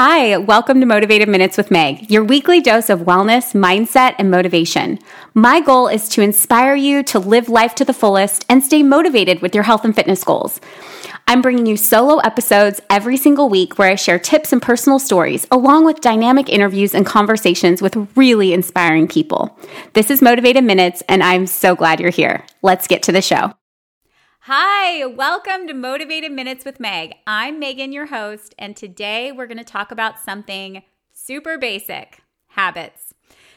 Hi, welcome to Motivated Minutes with Meg, your weekly dose of wellness, mindset, and motivation. My goal is to inspire you to live life to the fullest and stay motivated with your health and fitness goals. I'm bringing you solo episodes every single week where I share tips and personal stories, along with dynamic interviews and conversations with really inspiring people. This is Motivated Minutes, and I'm so glad you're here. Let's get to the show. Hi, welcome to Motivated Minutes with Meg. I'm Megan, your host, and today we're going to talk about something super basic habits.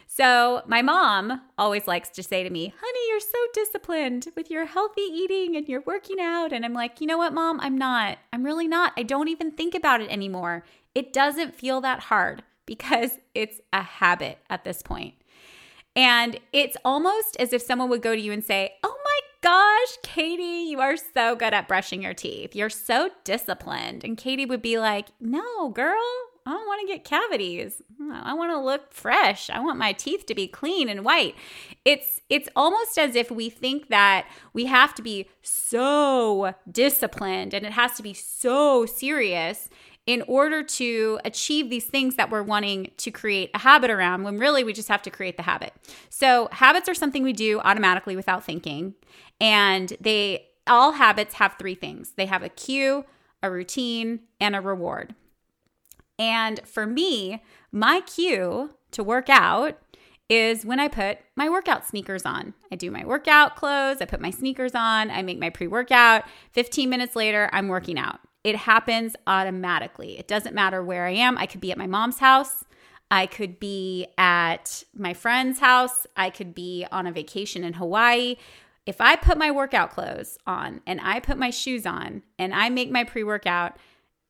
So, my mom always likes to say to me, Honey, you're so disciplined with your healthy eating and you're working out. And I'm like, You know what, mom? I'm not. I'm really not. I don't even think about it anymore. It doesn't feel that hard because it's a habit at this point. And it's almost as if someone would go to you and say, Oh my gosh, Katie, you are so good at brushing your teeth. You're so disciplined. And Katie would be like, No, girl, I don't want to get cavities. I want to look fresh. I want my teeth to be clean and white. It's it's almost as if we think that we have to be so disciplined and it has to be so serious in order to achieve these things that we're wanting to create a habit around when really we just have to create the habit. So, habits are something we do automatically without thinking, and they all habits have three things. They have a cue, a routine, and a reward. And for me, my cue to work out is when I put my workout sneakers on. I do my workout clothes, I put my sneakers on, I make my pre workout. 15 minutes later, I'm working out. It happens automatically. It doesn't matter where I am. I could be at my mom's house. I could be at my friend's house. I could be on a vacation in Hawaii. If I put my workout clothes on and I put my shoes on and I make my pre workout,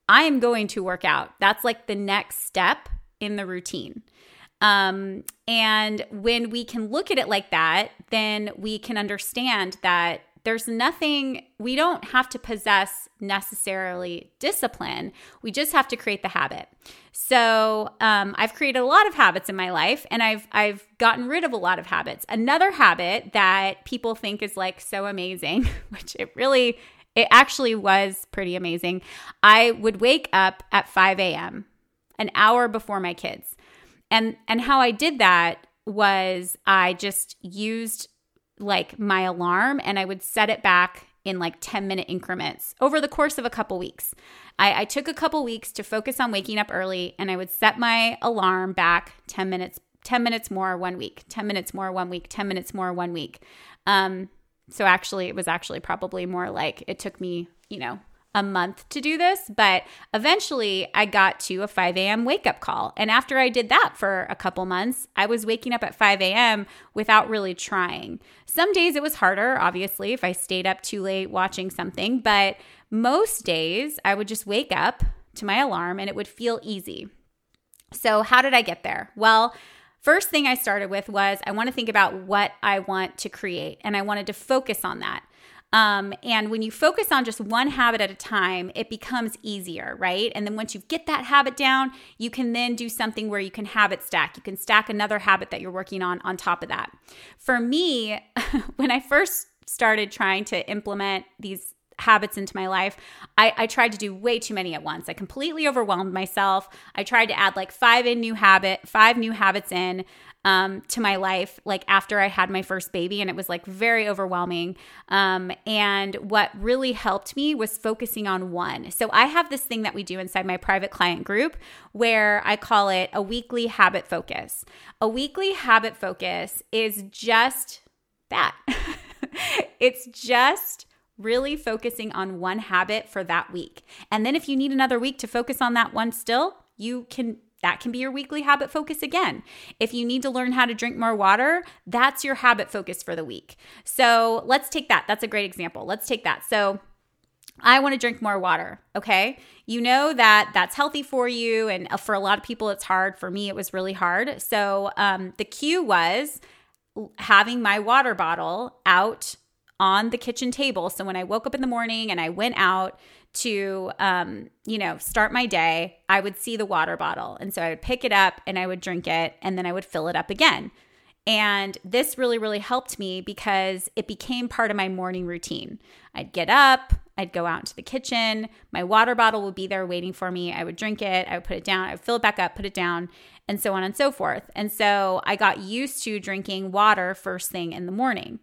I am going to work out. That's like the next step in the routine. Um, and when we can look at it like that, then we can understand that there's nothing, we don't have to possess necessarily discipline. We just have to create the habit. So um, I've created a lot of habits in my life and I've, I've gotten rid of a lot of habits. Another habit that people think is like so amazing, which it really, it actually was pretty amazing. I would wake up at 5 a.m., an hour before my kids. And, and how I did that was I just used like my alarm and I would set it back in like 10 minute increments over the course of a couple weeks. I, I, took a couple weeks to focus on waking up early and I would set my alarm back 10 minutes, 10 minutes more one week, 10 minutes more one week, 10 minutes more one week. Um, so actually, it was actually probably more like it took me, you know, a month to do this, but eventually I got to a 5 a.m. wake up call. And after I did that for a couple months, I was waking up at 5 a.m. without really trying. Some days it was harder, obviously, if I stayed up too late watching something, but most days I would just wake up to my alarm and it would feel easy. So, how did I get there? Well, First thing I started with was I want to think about what I want to create and I wanted to focus on that. Um, and when you focus on just one habit at a time, it becomes easier, right? And then once you get that habit down, you can then do something where you can habit stack. You can stack another habit that you're working on on top of that. For me, when I first started trying to implement these habits into my life. I, I, tried to do way too many at once. I completely overwhelmed myself. I tried to add like five in new habit, five new habits in um, to my life, like after I had my first baby, and it was like very overwhelming. Um, and what really helped me was focusing on one. So I have this thing that we do inside my private client group where I call it a weekly habit focus. A weekly habit focus is just that. it's just really focusing on one habit for that week. And then if you need another week to focus on that one still, you can that can be your weekly habit focus again. If you need to learn how to drink more water, that's your habit focus for the week. So let's take that. That's a great example. Let's take that. So I want to drink more water. Okay. You know that that's healthy for you. And for a lot of people, it's hard. For me, it was really hard. So um, the cue was having my water bottle out on the kitchen table. So when I woke up in the morning and I went out, to um, you know start my day i would see the water bottle and so i would pick it up and i would drink it and then i would fill it up again and this really really helped me because it became part of my morning routine i'd get up I'd go out into the kitchen. My water bottle would be there waiting for me. I would drink it. I would put it down. I would fill it back up, put it down, and so on and so forth. And so I got used to drinking water first thing in the morning.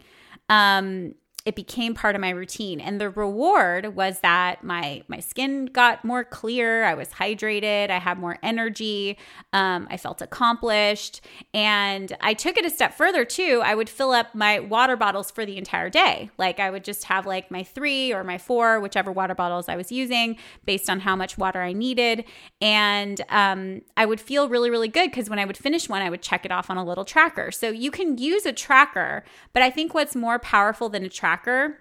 Um, it became part of my routine. And the reward was that my my skin got more clear. I was hydrated. I had more energy. Um, i felt accomplished. And i took it a step further too. I would fill up my water bottles for the entire day. Like i would just have like my three or my four whichever water bottles i was using based on how much water i needed. And um, i would feel really really good because when i would finish one i would check it off on a little tracker. So you can use a tracker but i think what's more powerful than a tracker tracker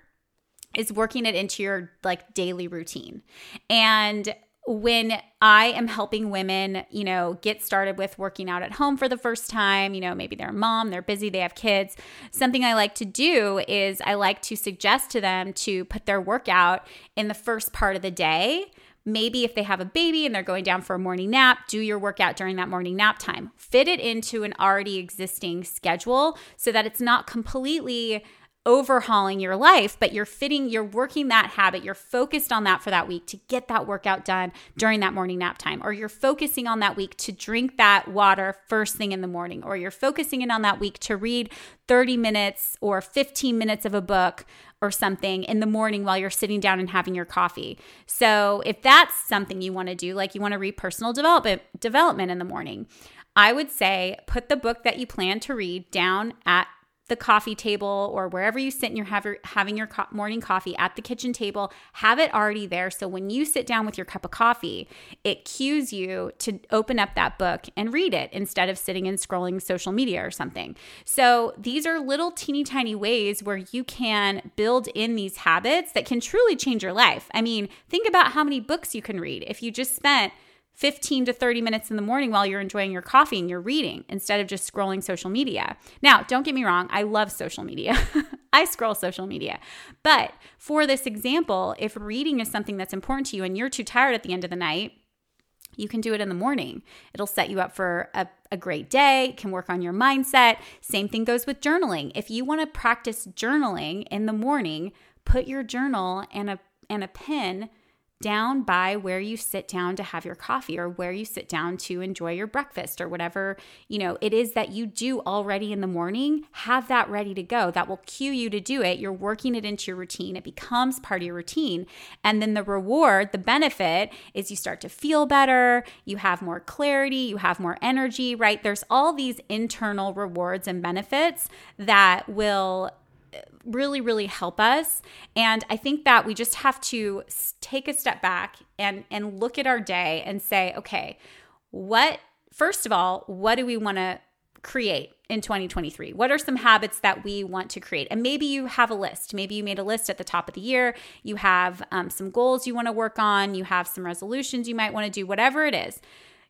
is working it into your like daily routine. And when I am helping women, you know, get started with working out at home for the first time, you know, maybe they're a mom, they're busy, they have kids, something I like to do is I like to suggest to them to put their workout in the first part of the day. Maybe if they have a baby and they're going down for a morning nap, do your workout during that morning nap time. Fit it into an already existing schedule so that it's not completely overhauling your life, but you're fitting, you're working that habit, you're focused on that for that week to get that workout done during that morning nap time, or you're focusing on that week to drink that water first thing in the morning, or you're focusing in on that week to read 30 minutes or 15 minutes of a book or something in the morning while you're sitting down and having your coffee. So, if that's something you want to do, like you want to read personal development development in the morning, I would say put the book that you plan to read down at the coffee table or wherever you sit and you're having your morning coffee at the kitchen table, have it already there. So when you sit down with your cup of coffee, it cues you to open up that book and read it instead of sitting and scrolling social media or something. So these are little teeny tiny ways where you can build in these habits that can truly change your life. I mean, think about how many books you can read if you just spent 15 to 30 minutes in the morning while you're enjoying your coffee and you're reading instead of just scrolling social media. Now, don't get me wrong, I love social media. I scroll social media. But for this example, if reading is something that's important to you and you're too tired at the end of the night, you can do it in the morning. It'll set you up for a, a great day, can work on your mindset. Same thing goes with journaling. If you want to practice journaling in the morning, put your journal and a and a pen down by where you sit down to have your coffee or where you sit down to enjoy your breakfast or whatever you know it is that you do already in the morning have that ready to go. That will cue you to do it. You're working it into your routine. It becomes part of your routine. And then the reward the benefit is you start to feel better. You have more clarity. You have more energy right? There's all these internal rewards and benefits that will really really help us. And i think that we just have to take a step back and and look at our day and say okay what first of all what do we want to create in 2023 what are some habits that we want to create? And maybe you have a list. Maybe you made a list at the top of the year. You have um, some goals you want to work on. You have some resolutions you might want to do whatever it is.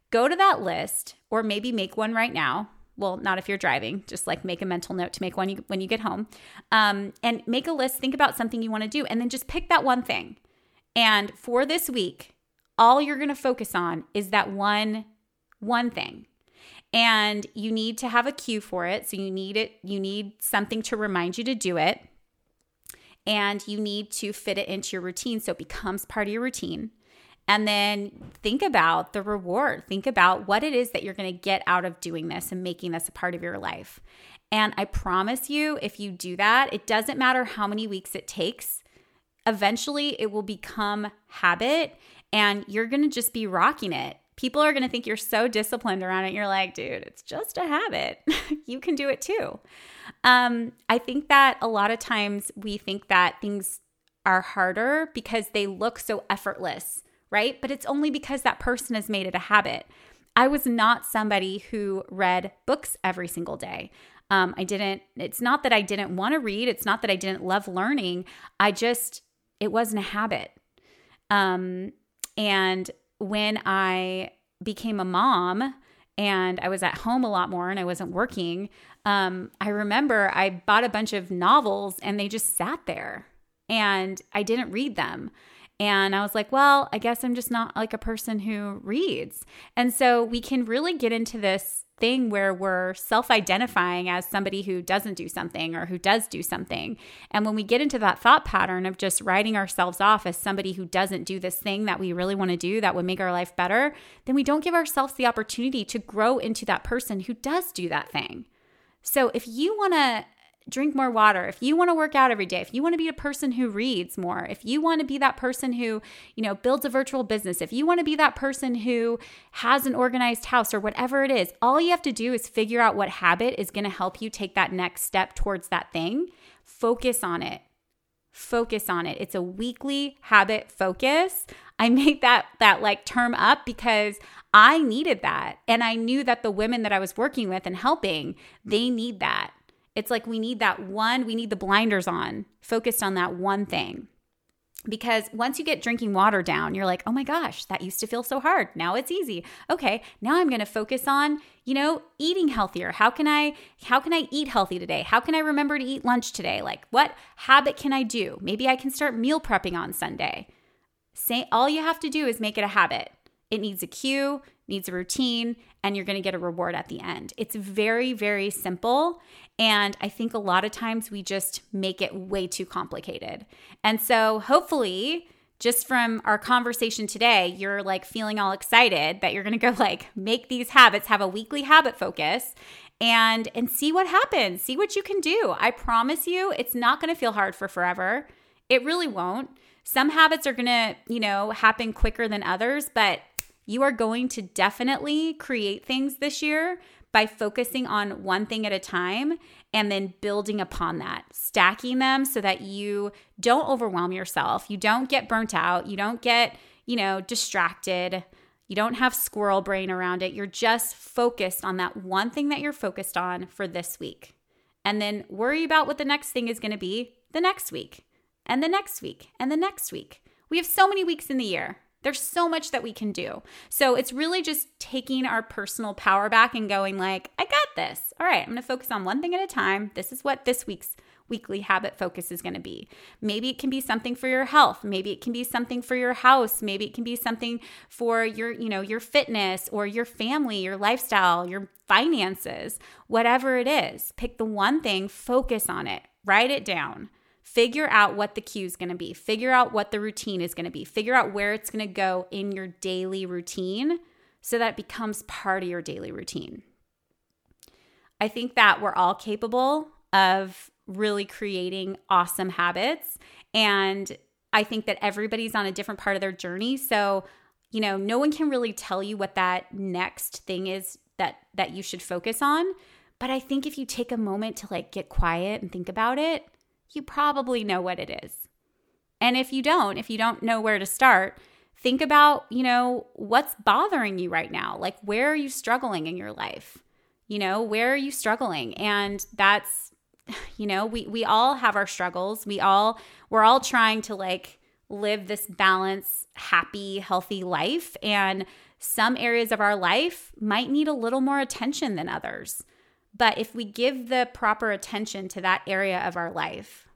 Go to that list or maybe make one right now well not if you're driving just like make a mental note to make one when you get home. Um, and make a list think about something you want to do and then just pick that one thing. And for this week all you're going to focus on is that one one thing. And you need to have a cue for it so you need it you need something to remind you to do it. And you need to fit it into your routine so it becomes part of your routine and then think about the reward. Think about what it is that you're going to get out of doing this and making this a part of your life. And I promise you, if you do that, it doesn't matter how many weeks it takes, eventually it will become habit and you're going to just be rocking it. People are going to think you're so disciplined around it. You're like, dude, it's just a habit. you can do it too. Um, I think that a lot of times we think that things are harder because they look so effortless right? But it's only because that person has made it a habit. I was not somebody who read books every single day. Um, I didn't, it's not that I didn't want to read, it's not that I didn't love learning. I just, it wasn't a habit. Um, and when I became a mom, and I was at home a lot more and I wasn't working, um, I remember I bought a bunch of novels and they just sat there and I didn't read them. And I was like, well, I guess I'm just not like a person who reads. And so we can really get into this thing where we're self identifying as somebody who doesn't do something or who does do something. And when we get into that thought pattern of just writing ourselves off as somebody who doesn't do this thing that we really want to do that would make our life better, then we don't give ourselves the opportunity to grow into that person who does do that thing. So if you want to drink more water, if you want to work out every day, if you want to be a person who reads more, if you want to be that person who, you know, builds a virtual business, if you want to be that person who has an organized house or whatever it is, all you have to do is figure out what habit is going to help you take that next step towards that thing. Focus on it. Focus on it. It's a weekly habit focus. I made that that like term up because I needed that and I knew that the women that I was working with and helping, they need that. It's like we need that one, we need the blinders on, focused on that one thing. Because once you get drinking water down, you're like, oh my gosh, that used to feel so hard. Now it's easy. Okay, now I'm gonna focus on, you know, eating healthier. How can I how can I eat healthy today? How can I remember to eat lunch today? Like what habit can I do? Maybe I can start meal prepping on Sunday. Say all you have to do is make it a habit. It needs a cue, needs a routine, and you're going to get a reward at the end. It's very, very simple. And I think a lot of times we just make it way too complicated. And so hopefully, just from our conversation today, you're like feeling all excited that you're going to go like make these habits, have a weekly habit focus and and see what happens. See what you can do. I promise you, it's not going to feel hard for forever. It really won't. Some habits are going to, you know, happen quicker than others, but you are going to definitely create things this year by focusing on one thing at a time and then building upon that, stacking them so that you don't overwhelm yourself, you don't get burnt out, you don't get, you know, distracted, you don't have squirrel brain around it. You're just focused on that one thing that you're focused on for this week. And then worry about what the next thing is going to be the next week, and the next week, and the next week. We have so many weeks in the year. There's so much that we can do. So it's really just taking our personal power back and going like, I got this. All right, I'm going to focus on one thing at a time. This is what this week's weekly habit focus is going to be. Maybe it can be something for your health, maybe it can be something for your house, maybe it can be something for your, you know, your fitness or your family, your lifestyle, your finances, whatever it is. Pick the one thing, focus on it, write it down. Figure out what the cue is going to be. Figure out what the routine is going to be. Figure out where it's going to go in your daily routine so that it becomes part of your daily routine. I think that we're all capable of really creating awesome habits. And I think that everybody's on a different part of their journey. So, you know, no one can really tell you what that next thing is that that you should focus on, but I think if you take a moment to like get quiet and think about it, you probably know what it is. And if you don't, if you don't know where to start, think about, you know, what's bothering you right now? Like, where are you struggling in your life? You know, where are you struggling? And that's, you know, we we all have our struggles. We all we're all trying to like live this balance, happy, healthy life and some areas of our life might need a little more attention than others. But if we give the proper attention to that area of our life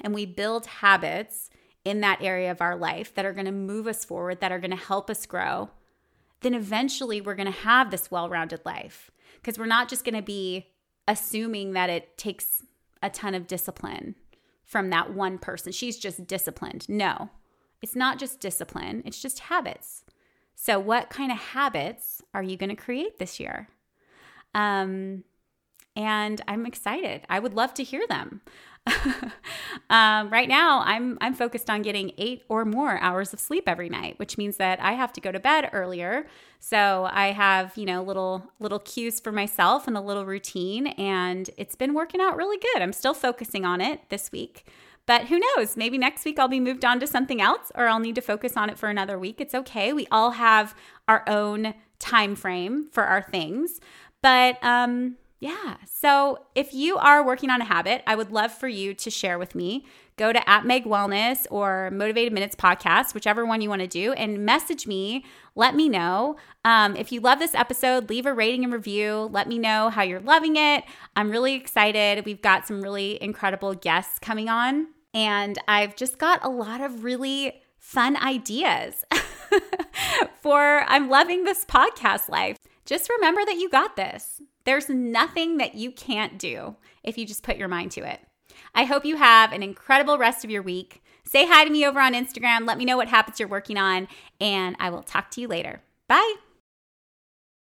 and we build habits in that area of our life that are going to move us forward, that are going to help us grow, then eventually we're going to have this well rounded life. Because we're not just going to be assuming that it takes a ton of discipline from that one person. She's just disciplined. No, it's not just discipline, it's just habits. So, what kind of habits are you going to create this year? Um, and I'm excited. I would love to hear them. um, right now, I'm I'm focused on getting eight or more hours of sleep every night, which means that I have to go to bed earlier. So I have you know little little cues for myself and a little routine, and it's been working out really good. I'm still focusing on it this week. But who knows? Maybe next week I'll be moved on to something else or I'll need to focus on it for another week. It's okay. We all have our own time frame for our things. But um, yeah, so if you are working on a habit, I would love for you to share with me. Go to at Meg Wellness or Motivated Minutes Podcast, whichever one you want to do, and message me. Let me know. Um, if you love this episode, leave a rating and review. Let me know how you're loving it. I'm really excited. We've got some really incredible guests coming on, and I've just got a lot of really fun ideas for I'm loving this podcast life. Just remember that you got this. There's nothing that you can't do if you just put your mind to it. I hope you have an incredible rest of your week. Say hi to me over on Instagram. Let me know what habits you're working on, and I will talk to you later. Bye.